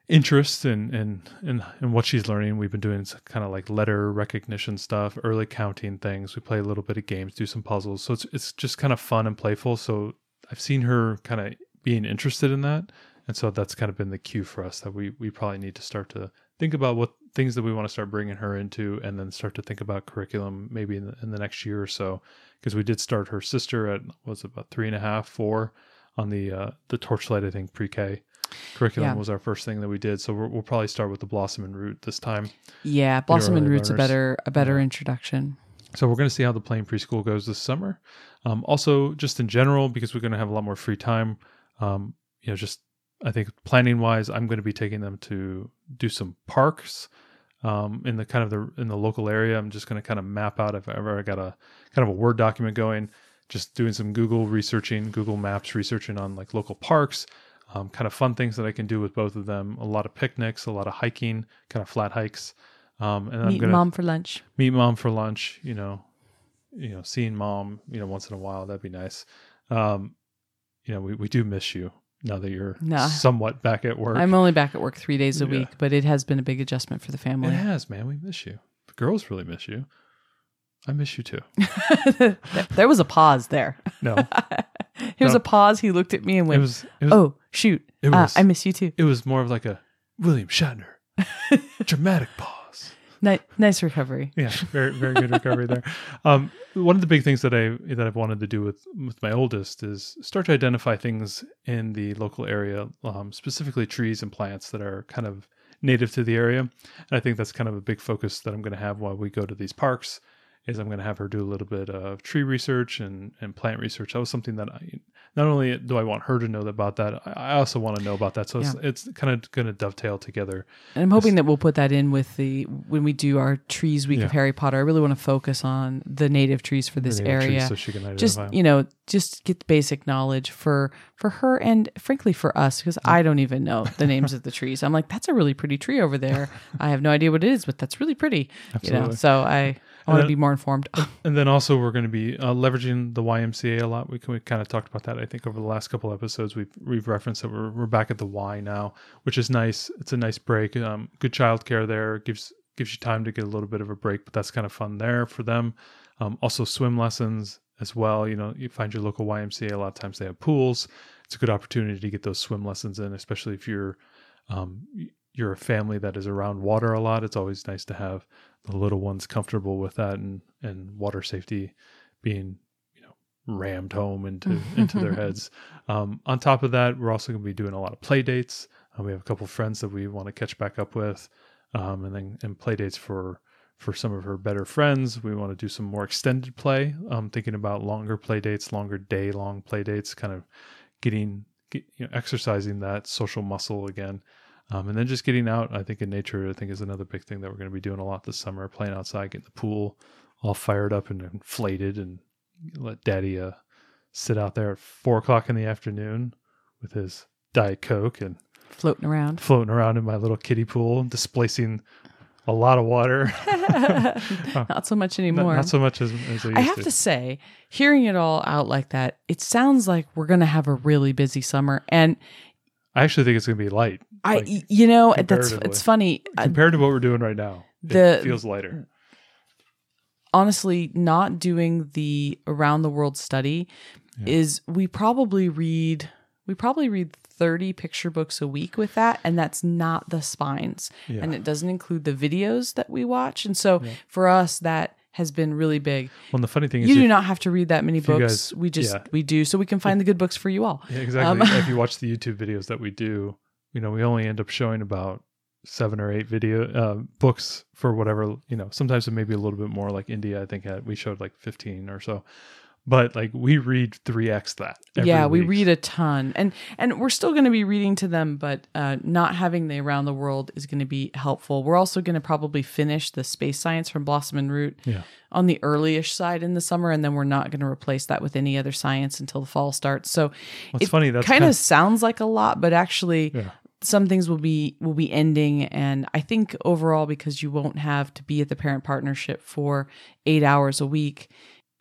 [SPEAKER 1] interest in in in, in what she's learning. We've been doing kind of like letter recognition stuff, early counting things. We play a little bit of games, do some puzzles. So it's it's just kind of fun and playful. So I've seen her kind of being interested in that, and so that's kind of been the cue for us that we we probably need to start to think about what things that we want to start bringing her into, and then start to think about curriculum maybe in the, in the next year or so, because we did start her sister at was about three and a half, four on the uh, the Torchlight I think pre-K curriculum
[SPEAKER 3] Yeah.
[SPEAKER 1] was our first thing that we did. So we're, we'll probably start with the Blossom and Root this time.
[SPEAKER 3] yeah blossom and roots a better a better
[SPEAKER 1] Yeah.
[SPEAKER 3] introduction
[SPEAKER 1] So we're going to see how the Playing Preschool goes this summer. Um, also, just in general, because we're going to have a lot more free time, Um, you know, just I think planning wise, I'm going to be taking them to do some parks um, in the kind of the in the local area. I'm just going to kind of map out if ever I got a kind of a Word document going, just doing some Google researching, Google Maps researching on like local parks, um, kind of fun things that I can do with both of them. A lot of picnics, a lot of hiking, kind of flat hikes. Um, and I'm
[SPEAKER 3] Meet
[SPEAKER 1] gonna
[SPEAKER 3] mom for lunch.
[SPEAKER 1] meet mom for lunch. You know, you know, seeing mom, you know, once in a while that'd be nice. Um, you know, we, we do miss you now that you're
[SPEAKER 3] Nah.
[SPEAKER 1] somewhat back at work.
[SPEAKER 3] I'm only back at work three days a
[SPEAKER 1] Yeah.
[SPEAKER 3] week, but it has been a big adjustment for the family.
[SPEAKER 1] it has, man. We miss you. The girls really miss you. I miss you too.
[SPEAKER 3] there was a pause there.
[SPEAKER 1] No,
[SPEAKER 3] It was
[SPEAKER 1] No.
[SPEAKER 3] a pause. He looked at me and
[SPEAKER 1] it
[SPEAKER 3] went,
[SPEAKER 1] was it was
[SPEAKER 3] "Oh shoot,
[SPEAKER 1] it
[SPEAKER 3] uh,
[SPEAKER 1] was-
[SPEAKER 3] I miss you too."
[SPEAKER 1] it was more of like a William Shatner dramatic pause.
[SPEAKER 3] Ni- nice recovery.
[SPEAKER 1] Yeah, very very good recovery there. Um, one of the big things that I that I've wanted to do with with my oldest is start to identify things in the local area, um, specifically trees and plants that are kind of native to the area. And I think that's kind of a big focus that I'm going to have while we go to these parks. Is I'm going to have her do a little bit of tree research and, and plant research. That was something that I not only do I want her to know about that, I also want to know about that. So it's, it's kind of going to dovetail together.
[SPEAKER 3] And I'm hoping that we'll put that in with the when we do our trees week
[SPEAKER 1] Yeah.
[SPEAKER 3] of Harry Potter. I really want to focus on the native trees for this area.
[SPEAKER 1] so she can identify.
[SPEAKER 3] just
[SPEAKER 1] 'em.
[SPEAKER 3] you know, just get the basic knowledge for for her and frankly for us because I don't even know the names of the trees. I'm like, that's a really pretty tree over there. I have no idea what it is, but that's really pretty. You know, so I I want to be more informed.
[SPEAKER 1] And then also we're going to be uh, leveraging the YMCA a lot. We can, we kind of talked about that. I think over the last couple episodes we've we've referenced that we're we're back at the Y now, which is nice. It's a nice break. Um, good childcare there gives gives you time to get a little bit of a break, but that's kind of fun there for them. Um, also swim lessons as well. You know, you find your local YMCA. A lot of times they have pools. It's a good opportunity to get those swim lessons in, especially if you're um, you're a family that is around water a lot. It's always nice to have the little ones comfortable with that and and water safety being you know rammed home into into their heads. Um, on top of that, we're also going to be doing a lot of play dates. Uh, we have a couple friends that we want to catch back up with, um, and then and play dates for for some of her better friends. We want to do some more extended play. Um, thinking about longer play dates, longer day long play dates, kind of getting get, you know exercising that social muscle again. Um, and then just getting out, I think in nature, I think is another big thing that we're going to be doing a lot this summer. Playing outside, getting the pool all fired up and inflated, and let Daddy uh, sit out there at four o'clock in the afternoon with his diet coke and
[SPEAKER 3] Floating around.
[SPEAKER 1] floating around in my little kiddie pool, displacing a lot of water.
[SPEAKER 3] Not so much
[SPEAKER 1] not,
[SPEAKER 3] anymore.
[SPEAKER 1] not so much as, as I used
[SPEAKER 3] I have
[SPEAKER 1] to.
[SPEAKER 3] to say, hearing it all out like that, it sounds like we're going to have a really busy summer. And
[SPEAKER 1] I actually think it's going to be light
[SPEAKER 3] I,
[SPEAKER 1] Like,
[SPEAKER 3] you know, that's it's funny. Uh,
[SPEAKER 1] compared to what we're doing right now.
[SPEAKER 3] the-
[SPEAKER 1] it feels lighter.
[SPEAKER 3] honestly, not doing the around the world study
[SPEAKER 1] Yeah.
[SPEAKER 3] is we probably read we probably read 30 picture books a week with that and that's not the spines
[SPEAKER 1] Yeah.
[SPEAKER 3] and it doesn't include the videos that we watch and so
[SPEAKER 1] Yeah.
[SPEAKER 3] for us that has been really big
[SPEAKER 1] well, and the funny thing is,
[SPEAKER 3] you do
[SPEAKER 1] if-
[SPEAKER 3] not have to read that many books
[SPEAKER 1] guys-
[SPEAKER 3] we just
[SPEAKER 1] yeah.
[SPEAKER 3] we do so we can find the good books for you all
[SPEAKER 1] Yeah, exactly.
[SPEAKER 3] Um,
[SPEAKER 1] if you watch the YouTube videos that we do, you know, we only end up showing about seven or eight video uh, books for whatever, you know, sometimes it may be a little bit more like India. I think had, we showed like 15 or so, but like we read 3X that. every
[SPEAKER 3] yeah we
[SPEAKER 1] week.
[SPEAKER 3] read a ton and and we're still going to be reading to them but uh, not having the around the world is going to be helpful we're also going to probably finish the space science from blossom and root
[SPEAKER 1] Yeah.
[SPEAKER 3] on the earlyish side in the summer and then we're not going to replace that with any other science until the fall starts so
[SPEAKER 1] What's
[SPEAKER 3] it
[SPEAKER 1] funny, that's
[SPEAKER 3] kind
[SPEAKER 1] kind
[SPEAKER 3] of sounds like a lot but actually
[SPEAKER 1] Yeah.
[SPEAKER 3] some things will be will be ending and i think overall because you won't have to be at the parent partnership for eight hours a week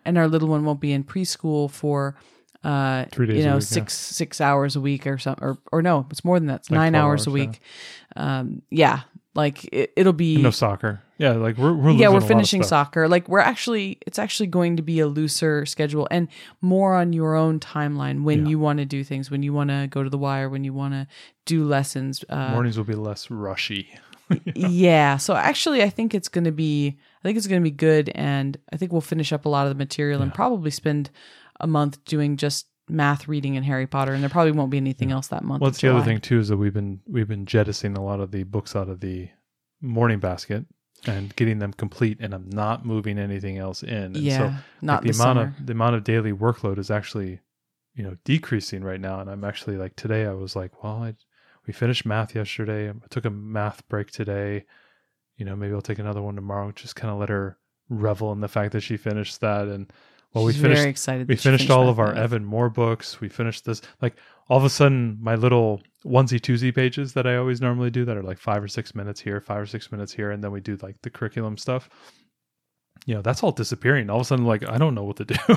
[SPEAKER 3] and our little one won't be in preschool for uh
[SPEAKER 1] Three days
[SPEAKER 3] you know
[SPEAKER 1] week, yeah.
[SPEAKER 3] six six hours a week or something or or no it's more than that it's
[SPEAKER 1] Like
[SPEAKER 3] nine
[SPEAKER 1] 12
[SPEAKER 3] hours, a
[SPEAKER 1] hours, yeah.
[SPEAKER 3] week um yeah like it, it'll be
[SPEAKER 1] no soccer. Yeah. Like we're, we're
[SPEAKER 3] yeah we're finishing soccer like we're actually it's actually going to be a looser schedule and more on your own timeline when
[SPEAKER 1] Yeah.
[SPEAKER 3] you want to do things when you want to go to the wire when you want to do lessons uh,
[SPEAKER 1] Mornings will be less rushy.
[SPEAKER 3] yeah so actually i think it's going to be i think it's going to be good and i think we'll finish up a lot of the material and probably spend a month doing just math reading and harry potter and there probably won't be anything else that month
[SPEAKER 1] Well, that's the other thing too is that we've been we've been jettisoning a lot of the books out of the morning basket and getting them complete, and I'm not moving anything else in. And
[SPEAKER 3] yeah
[SPEAKER 1] so
[SPEAKER 3] not
[SPEAKER 1] like, the
[SPEAKER 3] the
[SPEAKER 1] amount
[SPEAKER 3] summer.
[SPEAKER 1] of the amount of daily workload is actually, you know decreasing right now, and I'm actually like today I was like, well, I we finished math yesterday. I took a math break today. You know, maybe I'll take another one tomorrow. Just kind of let her revel in the fact that she finished that and well we finished
[SPEAKER 3] very excited.
[SPEAKER 1] we
[SPEAKER 3] she
[SPEAKER 1] finished all of our. Evan-Moor books. We finished this. Like all of a sudden, my little onesie twosie pages that I always normally do that are like five or six minutes here, five or six minutes here, and then we do like the curriculum stuff. You know, that's all disappearing. All of a sudden, like I don't know what to do.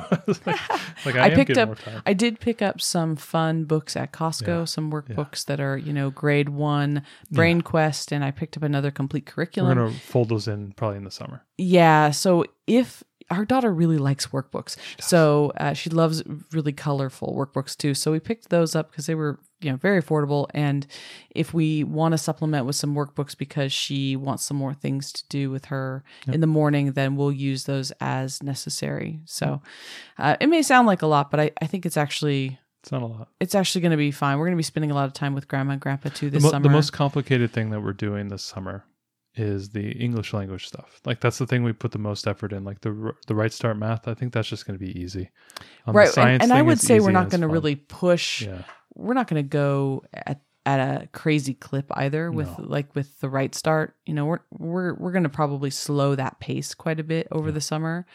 [SPEAKER 1] Like, like I,
[SPEAKER 3] I
[SPEAKER 1] am
[SPEAKER 3] picked up-
[SPEAKER 1] more time.
[SPEAKER 3] I did pick up some fun books at Costco,
[SPEAKER 1] Yeah,
[SPEAKER 3] some workbooks that are, you know, grade one,
[SPEAKER 1] Yeah.
[SPEAKER 3] Brain Quest, and I picked up another complete curriculum We're
[SPEAKER 1] gonna fold those in probably in the summer.
[SPEAKER 3] Yeah. So if our daughter really likes workbooks, so uh, she loves really colorful workbooks too. So we picked those up because they were, you know, very affordable. And if we want to supplement with some workbooks because she wants some more things to do with her in the morning, then we'll use those as necessary. So uh, it may sound like a lot, but I, I think it's actually
[SPEAKER 1] It's not a lot.
[SPEAKER 3] it's actually going to be fine. We're going to be spending a lot of time with grandma and grandpa too
[SPEAKER 1] The,
[SPEAKER 3] this
[SPEAKER 1] mo-
[SPEAKER 3] summer.
[SPEAKER 1] the most complicated thing that we're doing this summer is the English language stuff. Like that's the thing we put the most effort in. Like the the right start math. I think that's just going to be easy. Um,
[SPEAKER 3] right, and, and I would say we're not going to really push.
[SPEAKER 1] Yeah.
[SPEAKER 3] We're not going to go at at a crazy clip either with
[SPEAKER 1] No.
[SPEAKER 3] like with the right start. You know, we're we're we're going to probably slow that pace quite a bit over
[SPEAKER 1] Yeah.
[SPEAKER 3] the summer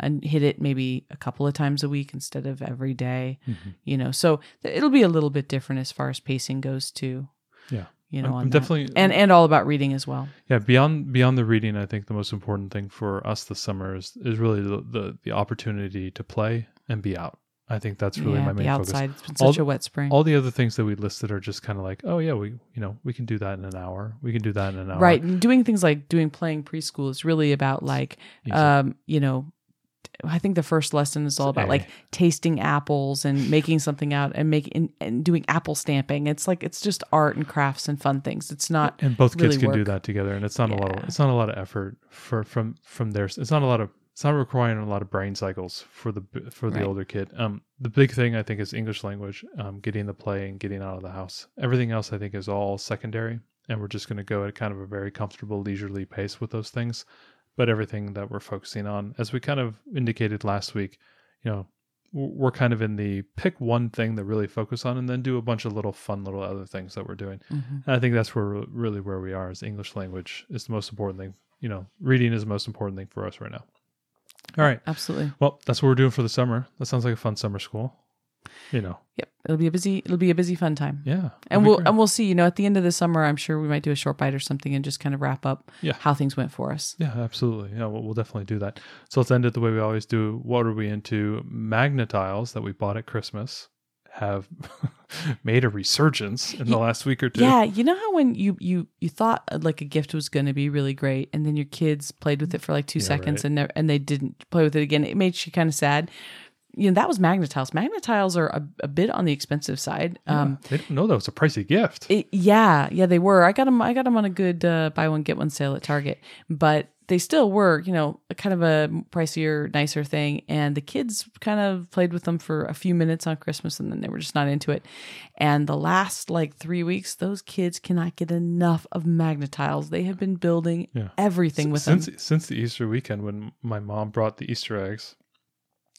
[SPEAKER 3] and hit it maybe a couple of times a week instead of every day.
[SPEAKER 1] Mhm.
[SPEAKER 3] You know, so it'll be a little bit different as far as pacing goes too.
[SPEAKER 1] Yeah.
[SPEAKER 3] You know,
[SPEAKER 1] I'm-
[SPEAKER 3] on
[SPEAKER 1] I'm
[SPEAKER 3] that.
[SPEAKER 1] definitely
[SPEAKER 3] and and all about reading as well.
[SPEAKER 1] yeah beyond beyond the reading. I think the most important thing for us this summer is is really the the, the opportunity to play and be out. I think that's really
[SPEAKER 3] yeah,
[SPEAKER 1] my main focus.
[SPEAKER 3] outside. It's been
[SPEAKER 1] All
[SPEAKER 3] such a wet spring.
[SPEAKER 1] All the other things that we listed are just kind of like, oh yeah, we you know we can do that in an hour. We can do that in an hour.
[SPEAKER 3] Right. And doing things like doing playing preschool is really about like
[SPEAKER 1] Easy.
[SPEAKER 3] um, you know, I think the first lesson is all about like tasting apples and making something out and making and doing apple stamping. It's like it's just art and crafts and fun things. It's not
[SPEAKER 1] and both kids
[SPEAKER 3] really
[SPEAKER 1] can do that together and it's not a lot of it's not a lot of effort for from from their it's not a lot of it's not requiring a lot of brain cycles for the for the
[SPEAKER 3] Right.
[SPEAKER 1] older kid um the big thing i think is english language um getting the play and getting out of the house everything else i think is all secondary and we're just going to go at kind of a very comfortable leisurely pace with those things but everything that we're focusing on as we kind of indicated last week you know we're kind of in the pick one thing that really focus on and then do a bunch of little fun little other things that we're doing
[SPEAKER 3] Mhm.
[SPEAKER 1] and I think that's where really where we are is English language is the most important thing. You know, reading is the most important thing for us right now. All right.
[SPEAKER 3] absolutely.
[SPEAKER 1] Well, that's what we're doing for the summer. That sounds like a fun summer school. You know.
[SPEAKER 3] Yep. It'll be a busy it'll be a busy fun time.
[SPEAKER 1] Yeah.
[SPEAKER 3] And we'll and we'll see, you know, at the end of the summer, I'm sure we might do a short bite or something and just kind of wrap up
[SPEAKER 1] Yeah.
[SPEAKER 3] how things went for us.
[SPEAKER 1] yeah, absolutely. Yeah, we'll, we'll definitely do that. So let's end it the way we always do. What are we into? Magnetiles that we bought at Christmas have made a resurgence in the last week or two.
[SPEAKER 3] Yeah, you know how when you you you thought uh, like a gift was going to be really great, and then your kids played with it for like two
[SPEAKER 1] Yeah,
[SPEAKER 3] seconds
[SPEAKER 1] right.
[SPEAKER 3] and never, and they didn't play with it again. It made you kind of sad. You know that was Magnetiles. Magnetiles are a, a bit on the expensive side.
[SPEAKER 1] Yeah,
[SPEAKER 3] Um,
[SPEAKER 1] they didn't know that was a pricey gift.
[SPEAKER 3] it, yeah, yeah, they were. I got them. I got them on a good uh, buy one get one sale at Target, but they still were, you know, a kind of a pricier, nicer thing. And the kids kind of played with them for a few minutes on Christmas, and then they were just not into it. And the last like three weeks, those kids cannot get enough of Magnetiles. They have been building
[SPEAKER 1] Yeah.
[SPEAKER 3] everything with them.
[SPEAKER 1] since since the Easter weekend when my mom brought the Easter eggs,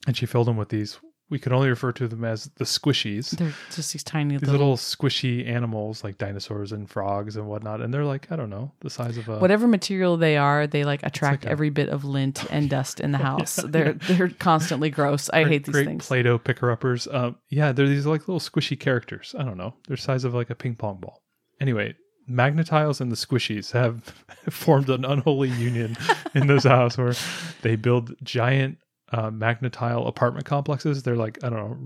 [SPEAKER 1] and she filled them with these. We could only refer to them as the squishies.
[SPEAKER 3] They're just these tiny
[SPEAKER 1] These
[SPEAKER 3] little,
[SPEAKER 1] little squishy animals like dinosaurs and frogs and whatnot, and they're like I don't know the size of a
[SPEAKER 3] whatever material they are, they like attract
[SPEAKER 1] like a-
[SPEAKER 3] every bit of lint and dust in the house.
[SPEAKER 1] Yeah,
[SPEAKER 3] they're they're constantly gross. I hate these
[SPEAKER 1] great
[SPEAKER 3] things.
[SPEAKER 1] Play-Doh picker uppers. Um, yeah, they're these like little squishy characters. I don't know. They're size of like a ping pong ball. Anyway, Magnetiles and the Squishies have formed an unholy union in this house where they build giant uh, Magnetile apartment complexes. They're like I don't know.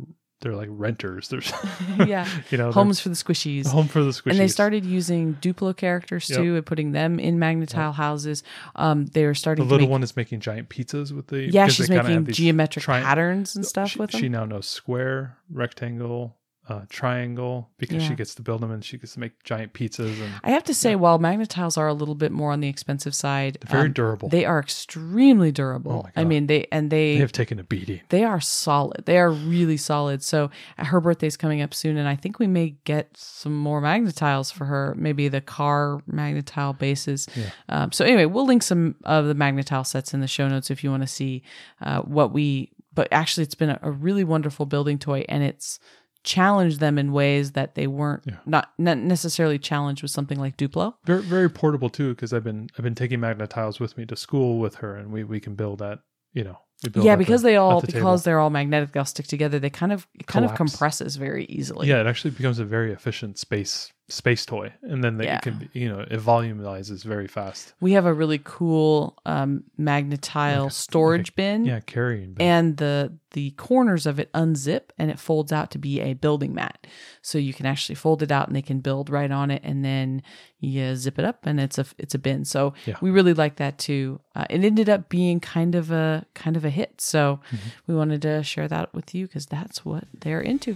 [SPEAKER 1] They're like renters. There's
[SPEAKER 3] yeah.
[SPEAKER 1] you know
[SPEAKER 3] Homes for the squishies.
[SPEAKER 1] home for the Squishies.
[SPEAKER 3] And they started using Duplo characters
[SPEAKER 1] Yep.
[SPEAKER 3] too and putting them in Magnetile houses. Um, they were
[SPEAKER 1] The
[SPEAKER 3] starting to
[SPEAKER 1] little
[SPEAKER 3] make,
[SPEAKER 1] one is making giant pizzas with the
[SPEAKER 3] yeah, she's making
[SPEAKER 1] have these
[SPEAKER 3] geometric
[SPEAKER 1] tri-
[SPEAKER 3] patterns and stuff
[SPEAKER 1] she,
[SPEAKER 3] with them.
[SPEAKER 1] She now knows square, rectangle, uh, triangle because
[SPEAKER 3] Yeah.
[SPEAKER 1] she gets to build them and she gets to make giant pizzas and
[SPEAKER 3] I have to say, while Magnetiles are a little bit more on the expensive side,
[SPEAKER 1] they're very
[SPEAKER 3] um,
[SPEAKER 1] durable.
[SPEAKER 3] they are extremely durable.
[SPEAKER 1] Oh
[SPEAKER 3] I mean, they and
[SPEAKER 1] they
[SPEAKER 3] they
[SPEAKER 1] have taken a beating.
[SPEAKER 3] they are solid. They are really solid. So uh, her birthday's coming up soon, and I think we may get some more magnetiles for her. Maybe the car magnetile bases.
[SPEAKER 1] Yeah.
[SPEAKER 3] Um, so anyway, we'll link some of the magnetile sets in the show notes if you want to see uh, what we but actually, it's been a, a really wonderful building toy, and it's challenged them in ways that they weren't
[SPEAKER 1] Yeah.
[SPEAKER 3] not, not necessarily challenged with something like Duplo.
[SPEAKER 1] Very very portable too, because I've been I've been taking magnet tiles with me to school with her, and we we can build that you know. We build
[SPEAKER 3] Yeah,
[SPEAKER 1] at the-
[SPEAKER 3] because they all
[SPEAKER 1] the
[SPEAKER 3] because
[SPEAKER 1] table.
[SPEAKER 3] they're all magnetic, they'll stick together. They kind of it kind of compresses very easily.
[SPEAKER 1] yeah, it actually becomes a very efficient space space toy, and then they
[SPEAKER 3] Yeah.
[SPEAKER 1] can you know it volumizes very fast.
[SPEAKER 3] We have a really cool um, magnetile
[SPEAKER 1] Like a-
[SPEAKER 3] storage bin.
[SPEAKER 1] Yeah, carrying. bin.
[SPEAKER 3] and the the corners of it unzip and it folds out to be a building mat so you can actually fold it out and they can build right on it and then you zip it up and it's a it's a bin so
[SPEAKER 1] Yeah.
[SPEAKER 3] we really like that too uh, it ended up being kind of a kind of a hit so
[SPEAKER 1] Mm-hmm.
[SPEAKER 3] we wanted to share that with you because that's what they're into